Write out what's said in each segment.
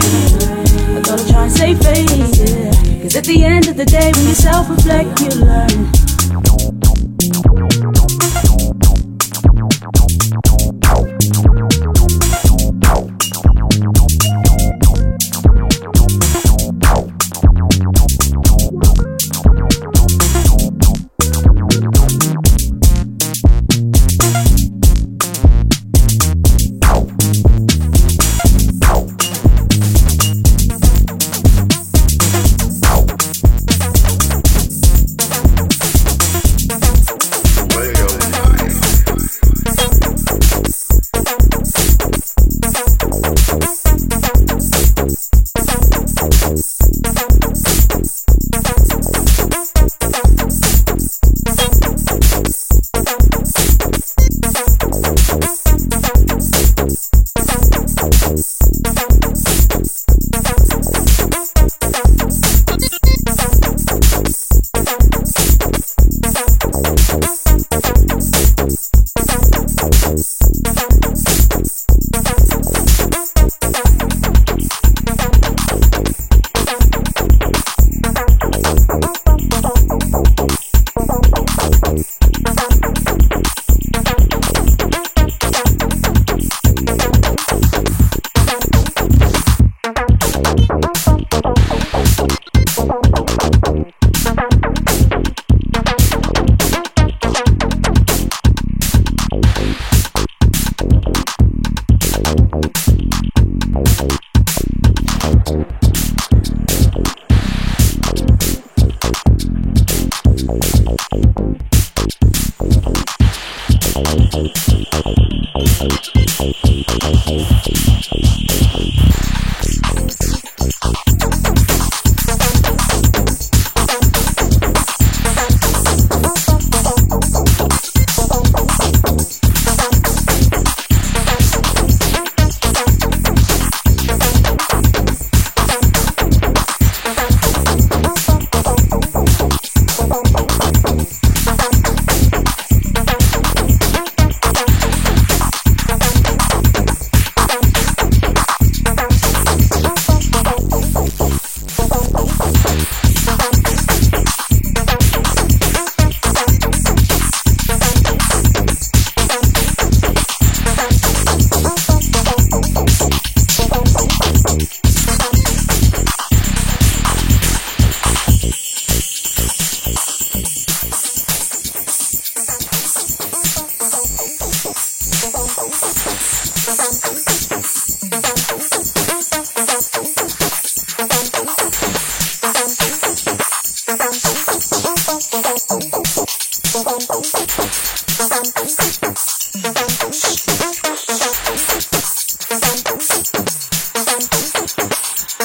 I gotta try and stay faded. Cause at the end of the day, when you self reflect, you learn.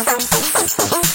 Thank you.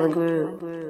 Virgule.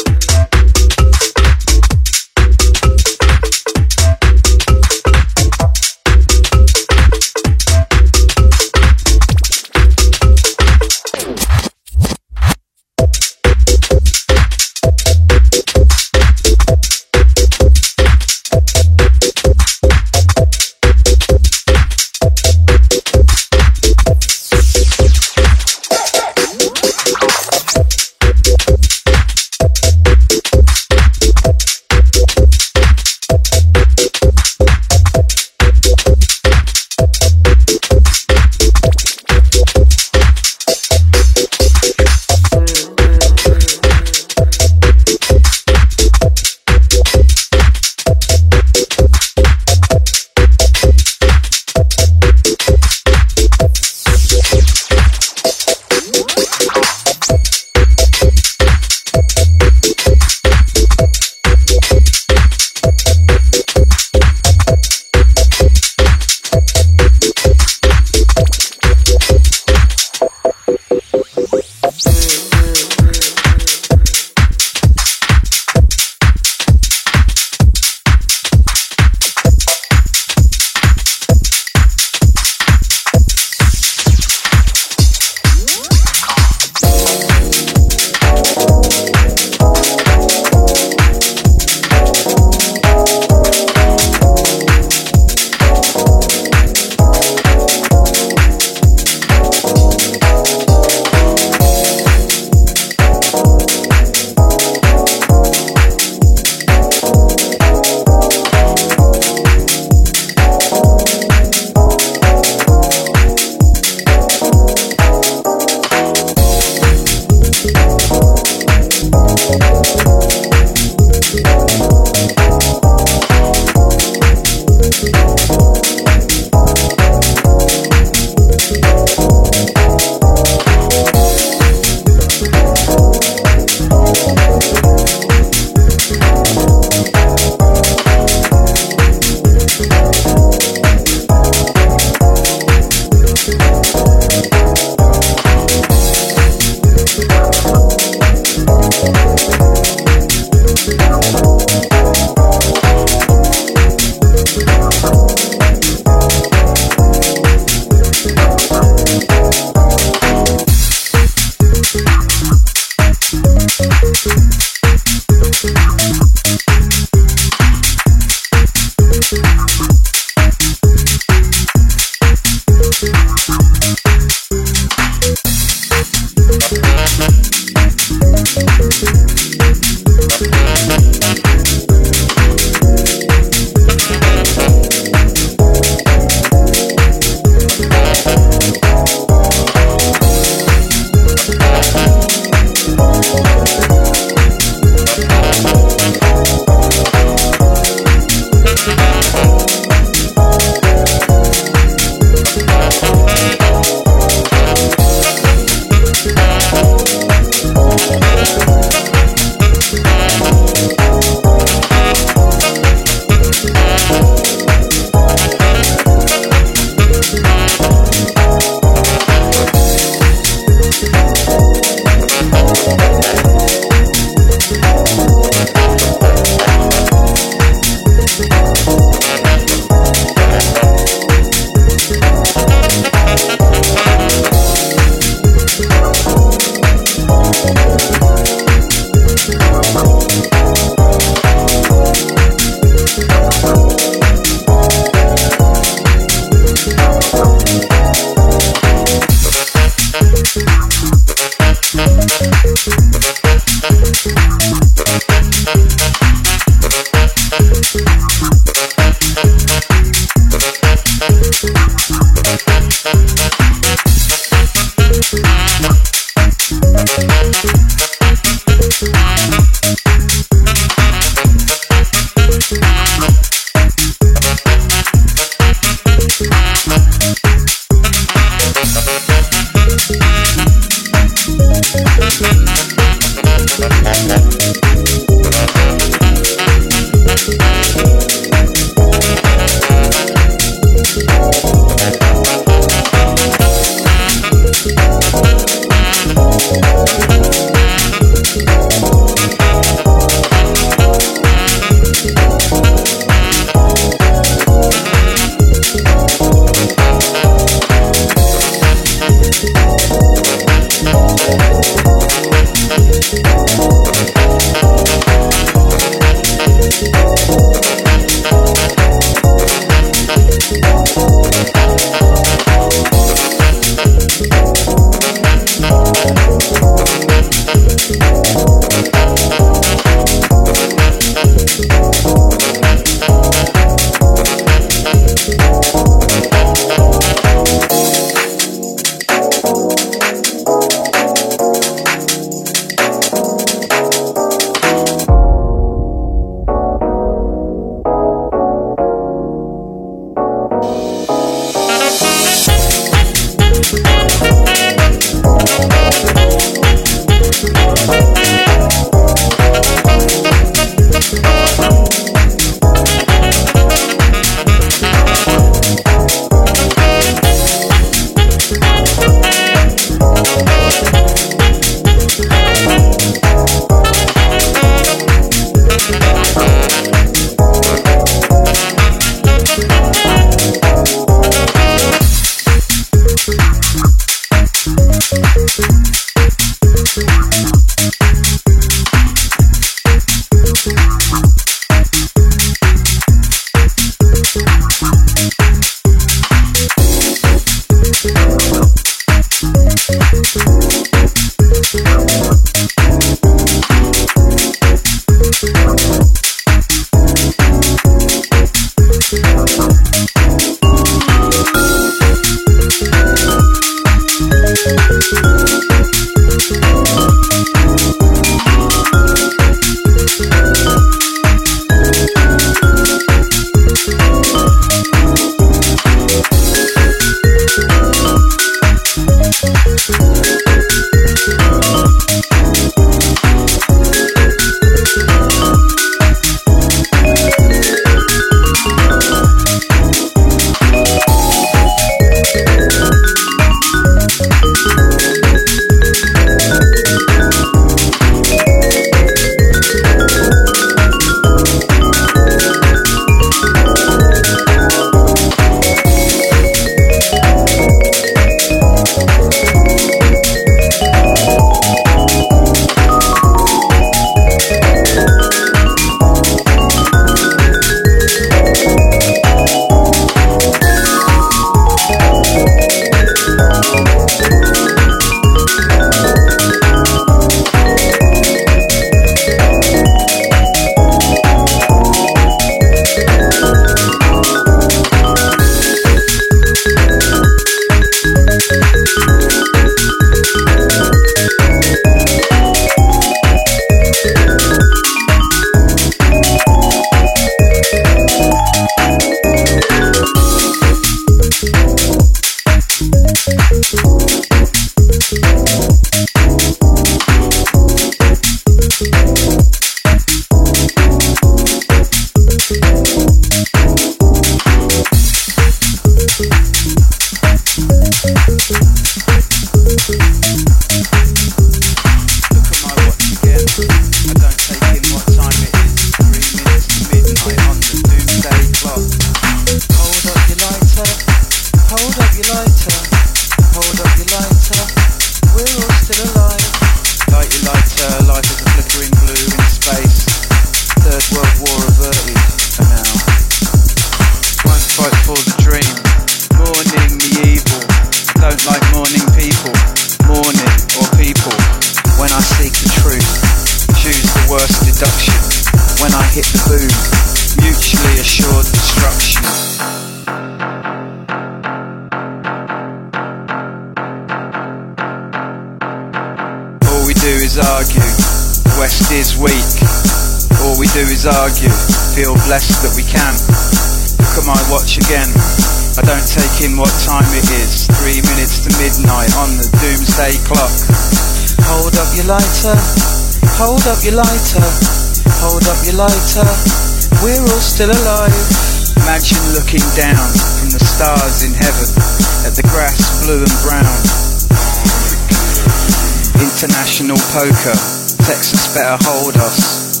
Poker, Texas better hold us.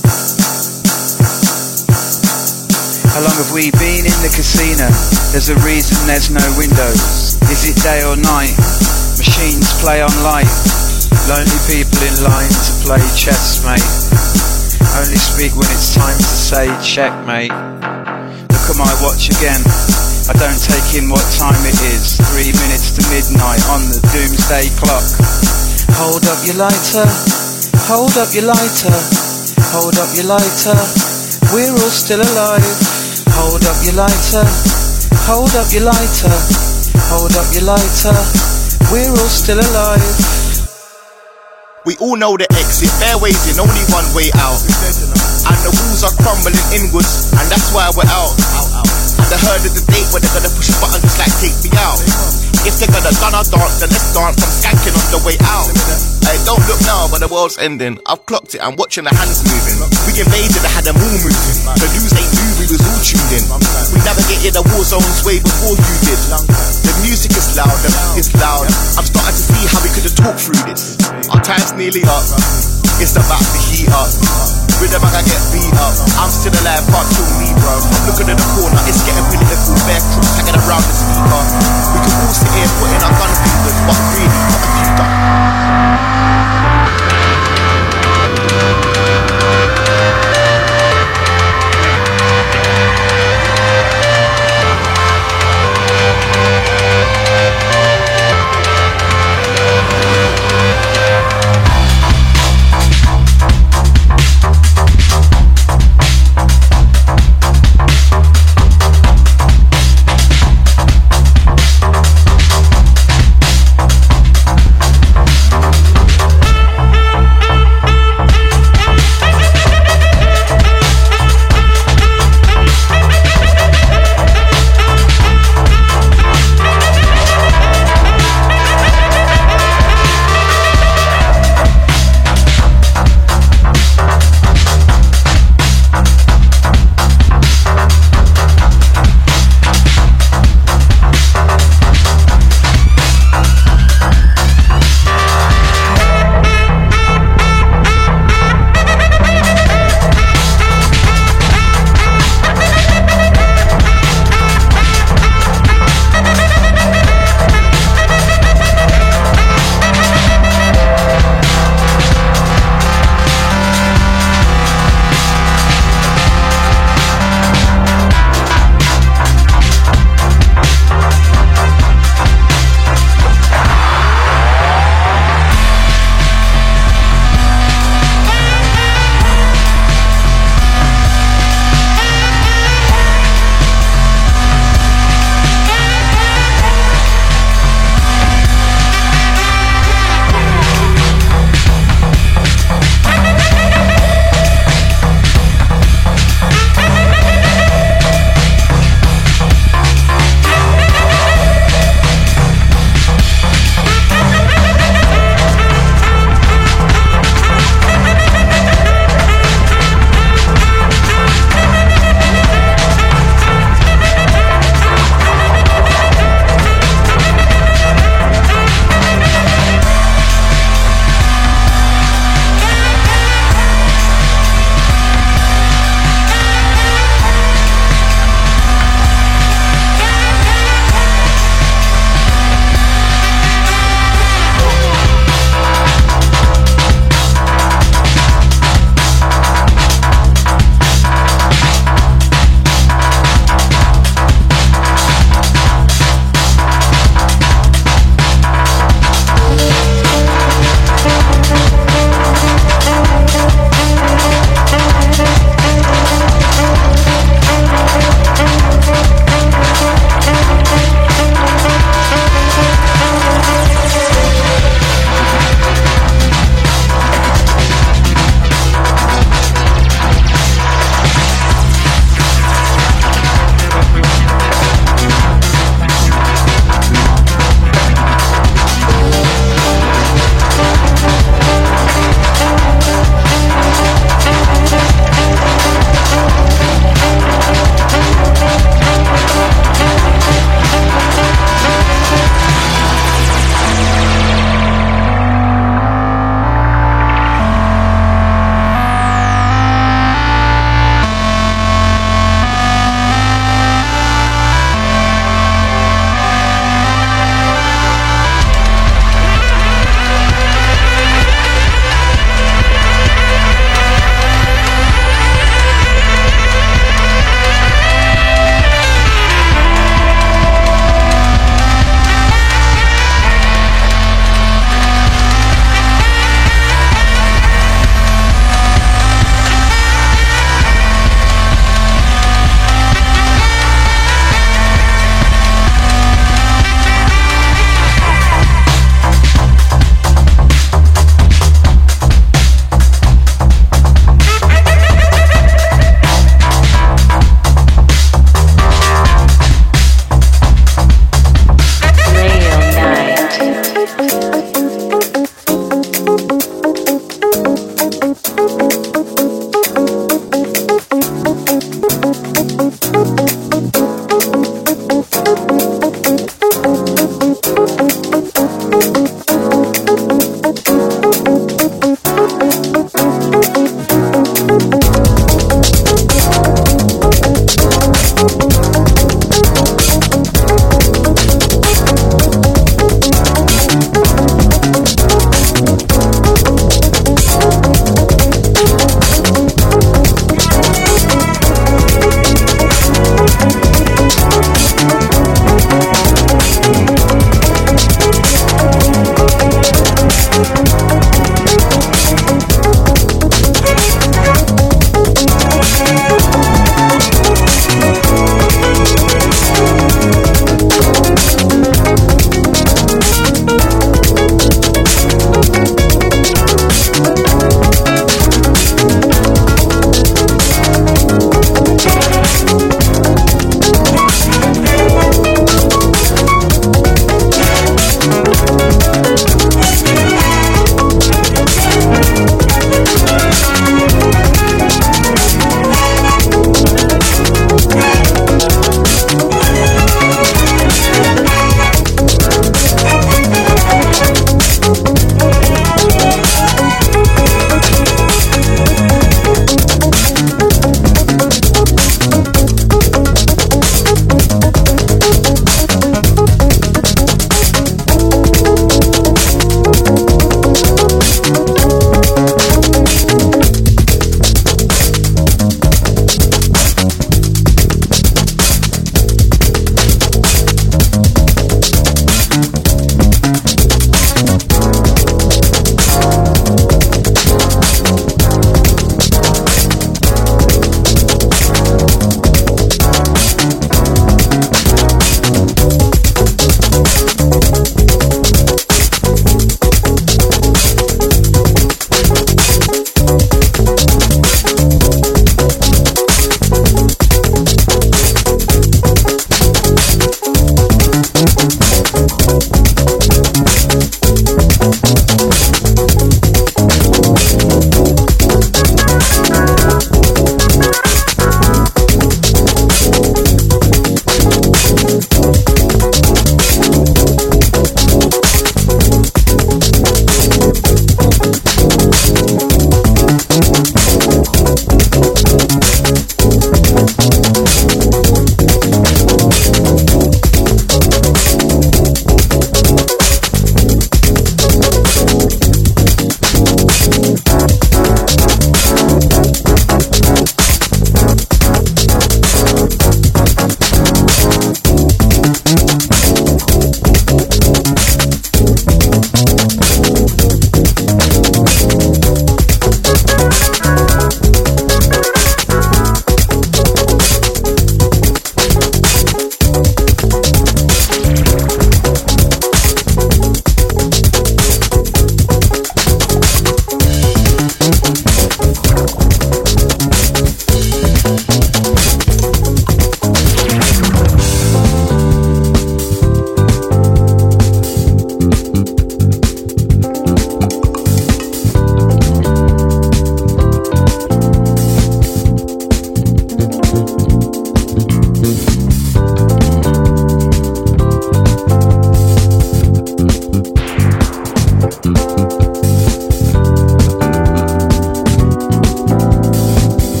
How long have we been in the casino? There's a reason there's no windows. Is it day or night? Machines play on light. Lonely people in line to play chess, mate. Only speak when it's time to say checkmate. Look at my watch again. I don't take in what time it is. Three minutes to midnight on the doomsday clock. Hold up your lighter. Hold up your lighter. Hold up your lighter. We're all still alive. Hold up your lighter. Hold up your lighter. Hold up your lighter. We're all still alive. We all know the exit, fairways ways in, only one way out. And the walls are crumbling inwards, and that's why we're out. And I heard of the date where they're gonna push a button just like take me out. If they're gonna gonna dance, then let's dance. I'm skanking on the way out. Hey, don't look now, but the world's ending. I've clocked it, I'm watching the hands moving. We invaded, I had them all moving. The news ain't new, we was all tuned in. We navigated the war zones way before you did. The music is loud, the it's loud. I'm starting to see how we could have talked through this. Our time's nearly up. It's about to heat up. With the bag, I get beat up. I'm still alive, can't kill me, bro. I'm looking at the corner, it's getting political. Bare crooks hanging around the speaker. We can all sit here putting our gun fingers, but really, what have you done?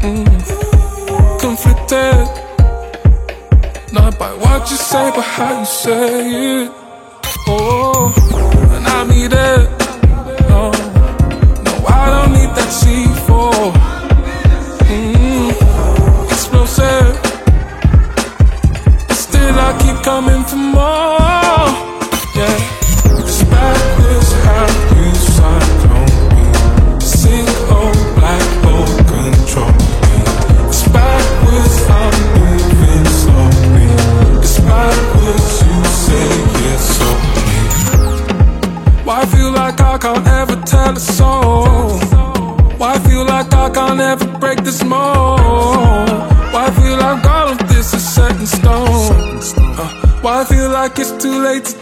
Mm. conflicted. Not by what you say, but how you say it. Oh, and I need it. No, no, I don't need that C4. Mm, explosive. But still, I keep coming for more.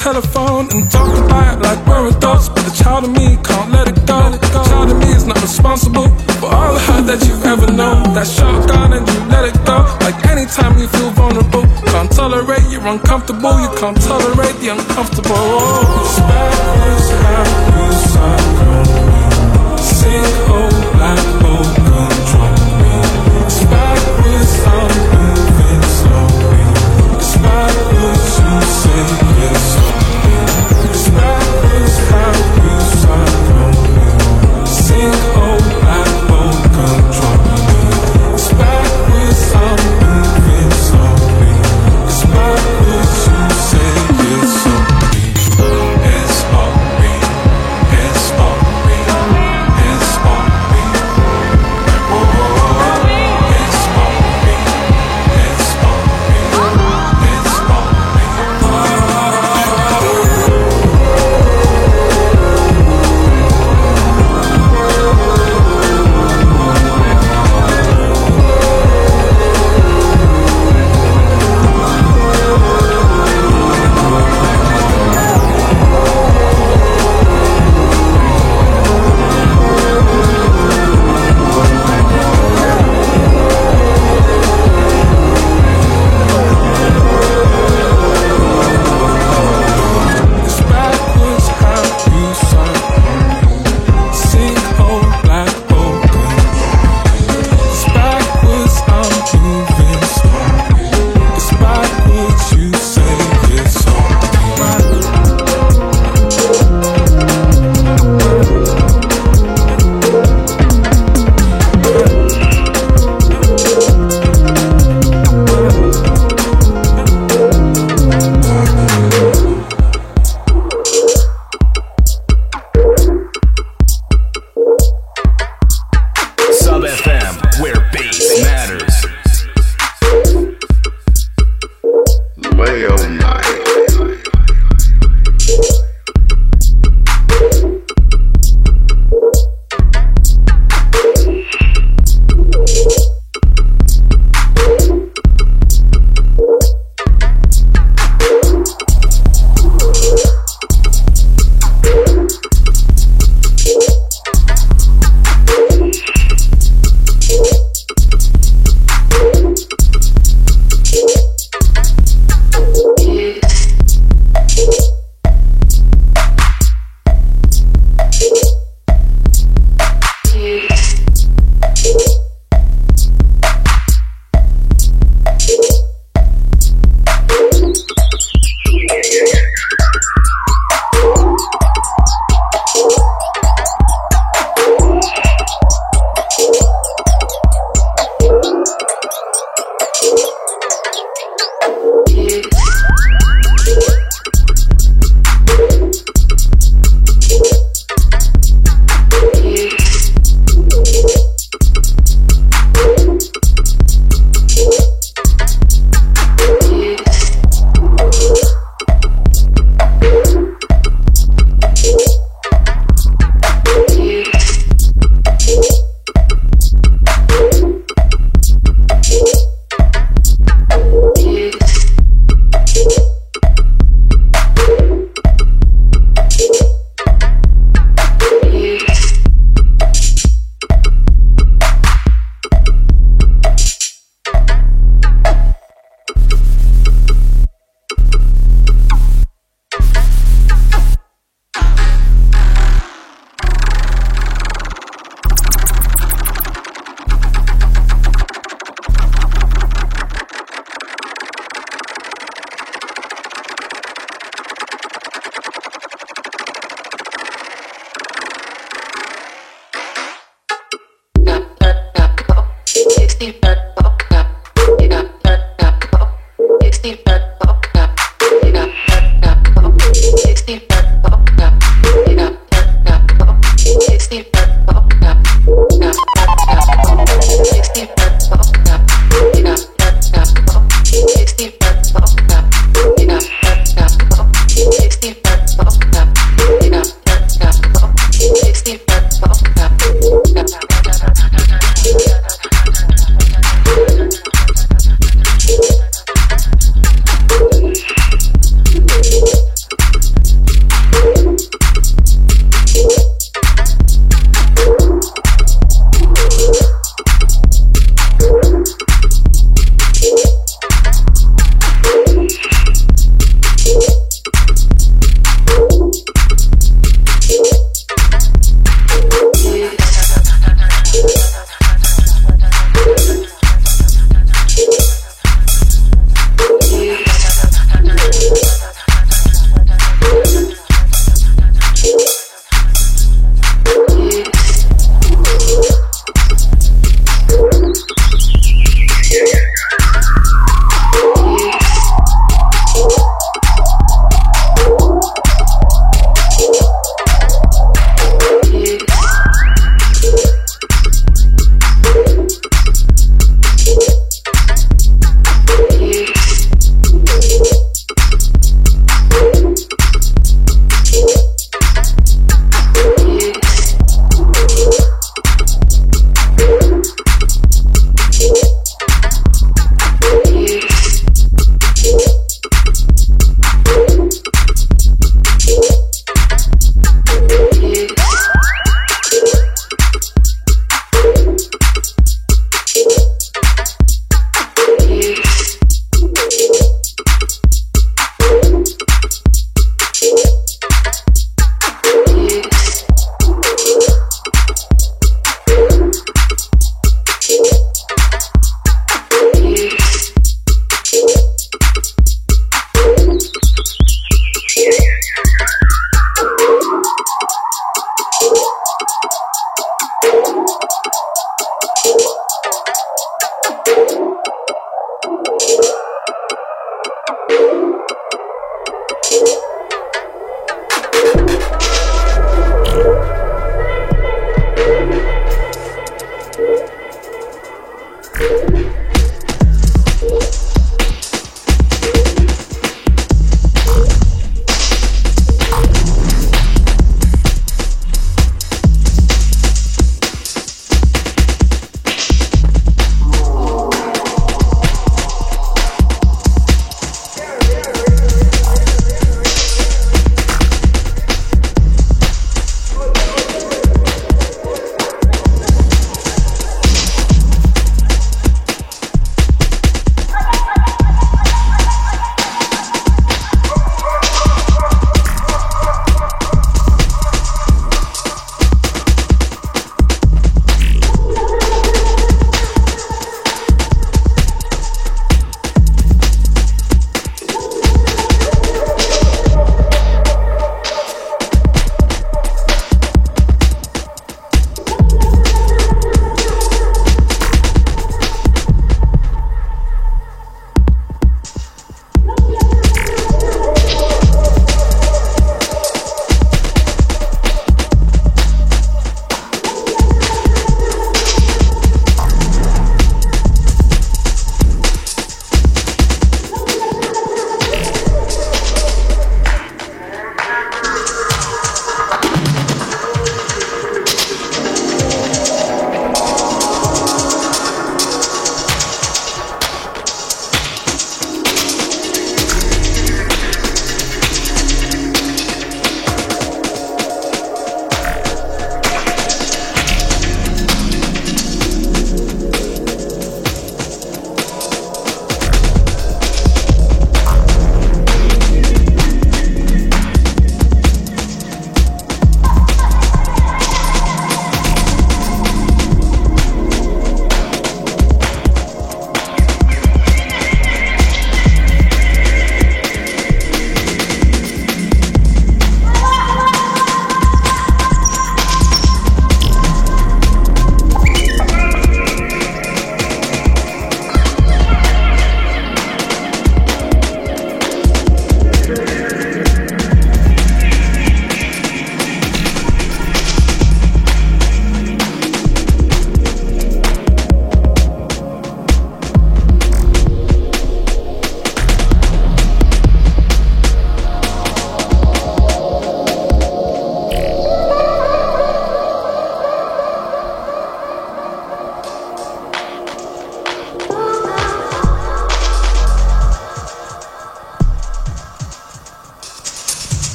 telephone and talk about it like we're adults. But the child in me can't let it go. The child in me is not responsible for all the hurt that you've ever known. That shotgun and you let it go. Like anytime you feel vulnerable, can't tolerate you're uncomfortable. You can't tolerate the uncomfortable. Oh.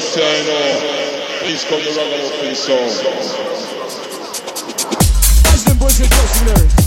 Sebastiano. Please come to Roman Open Song. Każdym błędzie to